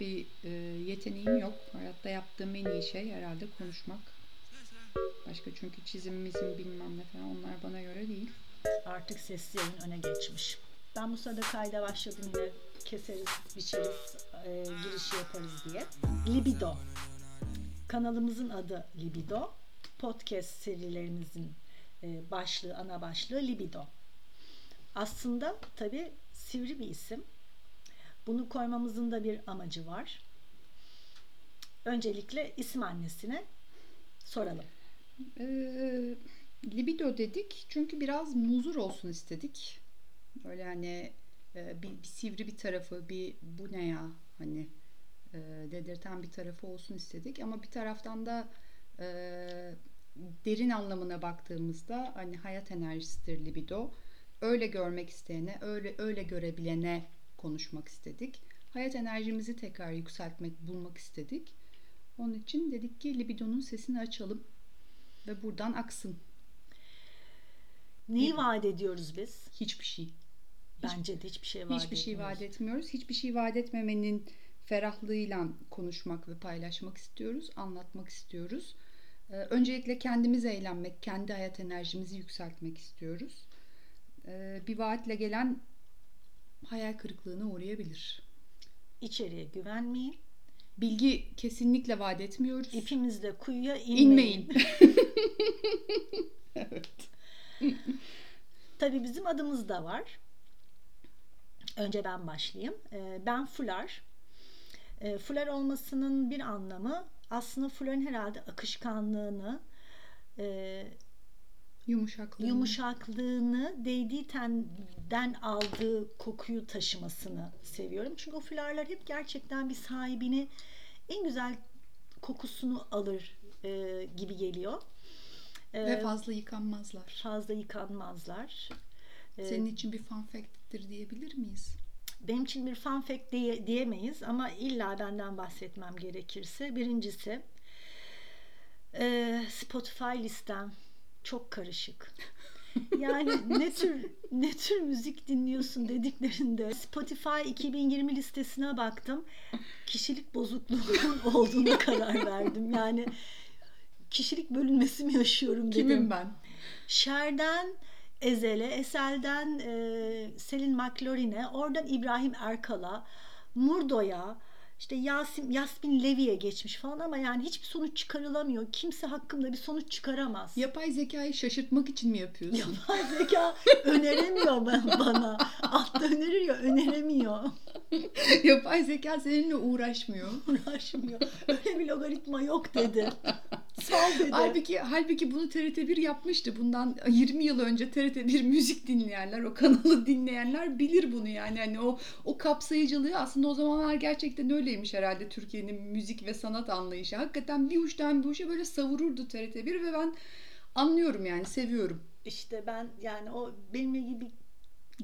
bir e, yeteneğim yok. Hayatta yaptığım en iyi şey herhalde konuşmak. Başka çünkü çizim, mizim bilmem ne falan onlar bana göre değil. Artık sesli yayın öne geçmiş. Ben bu sırada kayda başladım yine keseriz, biçeriz, e, girişi yaparız diye. Libido. Kanalımızın adı Libido. Podcast serilerimizin e, başlığı, ana başlığı Libido. Aslında tabii sivri bir isim. Bunu koymamızın da bir amacı var. Öncelikle isim annesine soralım. Ee, libido dedik çünkü biraz muzur olsun istedik. Öyle hani e, bir, bir sivri bir tarafı, bir bu ne ya hani e, dedirten bir tarafı olsun istedik. Ama bir taraftan da e, derin anlamına baktığımızda hani hayat enerjisidir libido. Öyle görmek isteyene, öyle öyle görebilene konuşmak istedik. Hayat enerjimizi tekrar yükseltmek, bulmak istedik. Onun için dedik ki libidonun sesini açalım ve buradan aksın. Neyi vaat ediyoruz biz? Hiçbir şey. Bence de hiçbir şey vaat Hiçbir şey vaat etmiyoruz. Hiçbir şey vaat etmemenin ferahlığıyla konuşmak ve paylaşmak istiyoruz, anlatmak istiyoruz. Ee, öncelikle kendimiz eğlenmek, kendi hayat enerjimizi yükseltmek istiyoruz. Ee, bir vaatle gelen hayal kırıklığına uğrayabilir. İçeriye güvenmeyin. Bilgi kesinlikle vaat etmiyoruz. İpimizle kuyuya inmeyin. İnmeyin. evet. Tabii bizim adımız da var. Önce ben başlayayım. Ee, Ben Fular. Ee, Fular olmasının bir anlamı aslında Fular'ın herhalde akışkanlığını, e, Yumuşaklığı. yumuşaklığını değdiği tenden aldığı kokuyu taşımasını seviyorum. Çünkü o fularlar hep gerçekten bir sahibini en güzel kokusunu alır e, gibi geliyor. E, Ve fazla yıkanmazlar. fazla yıkanmazlar. E, Senin için bir fun fact'tir diyebilir miyiz? benim için bir fun fact diye, diyemeyiz ama illa benden bahsetmem gerekirse birincisi e, Spotify listem çok karışık. Yani ne tür ne tür müzik dinliyorsun dediklerinde Spotify 2020 listesine baktım. Kişilik bozukluğunun olduğunu karar verdim. Yani kişilik bölünmesi mi yaşıyorum dedim. Kimim ben? Şer'den Ezel'e, Esel'den e, Selin McLaurin'e, oradan İbrahim Erkal'a, Murdo'ya, işte Yasin, Yasmin Levi'ye geçmiş falan ama yani hiçbir sonuç çıkarılamıyor. Kimse hakkında bir sonuç çıkaramaz. Yapay zekayı şaşırtmak için mi yapıyorsun? Yapay zeka öneremiyor ben- bana. Altta öneriyor, öneremiyor. Yapay zeka seninle uğraşmıyor. Uğraşmıyor. Öyle bir logaritma yok dedi. Sal dedi. Halbuki, halbuki bunu TRT1 yapmıştı. Bundan 20 yıl önce TRT1 müzik dinleyenler, o kanalı dinleyenler bilir bunu yani. Hani o o kapsayıcılığı aslında o zamanlar gerçekten öyleymiş herhalde Türkiye'nin müzik ve sanat anlayışı. Hakikaten bir uçtan bir uça böyle savururdu TRT1 ve ben anlıyorum yani seviyorum. İşte ben yani o benimle gibi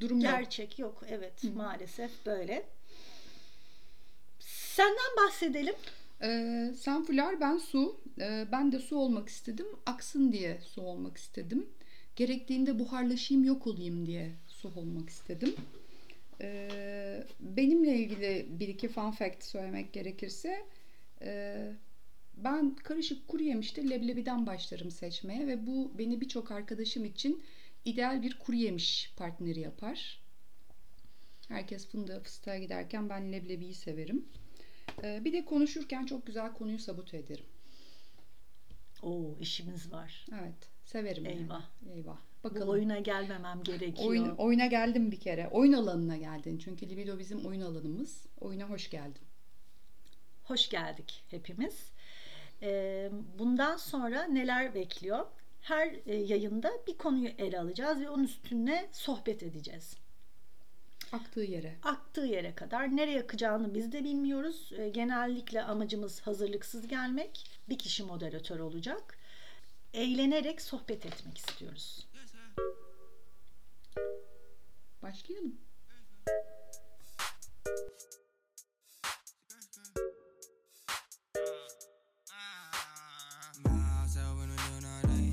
Durum yok. Gerçek yok. Evet maalesef böyle. Senden bahsedelim. Ee, sen fular ben su. Ee, ben de su olmak istedim. Aksın diye su olmak istedim. Gerektiğinde buharlaşayım yok olayım diye su olmak istedim. Ee, benimle ilgili bir iki fun fact söylemek gerekirse e, ben karışık kuru yemişte leblebiden başlarım seçmeye ve bu beni birçok arkadaşım için ideal bir kuru yemiş partneri yapar. Herkes fındığa fıstığa giderken ben leblebiyi severim. Ee, bir de konuşurken çok güzel konuyu sabote ederim. Oo işimiz var. Evet, severim yani. Eyvah. Eyvah. Bu Bakalım. oyuna gelmemem gerekiyor. Oyun, oyuna geldim bir kere. Oyun alanına geldin. Çünkü libido bizim oyun alanımız. Oyuna hoş geldin. Hoş geldik hepimiz. Ee, bundan sonra neler bekliyor? Her e, yayında bir konuyu ele alacağız ve onun üstüne sohbet edeceğiz. Aktığı yere. Aktığı yere kadar nereye akacağını biz de bilmiyoruz. Ee, genellikle amacımız hazırlıksız gelmek. Bir kişi moderatör olacak. Eğlenerek sohbet etmek istiyoruz. Başlayalım.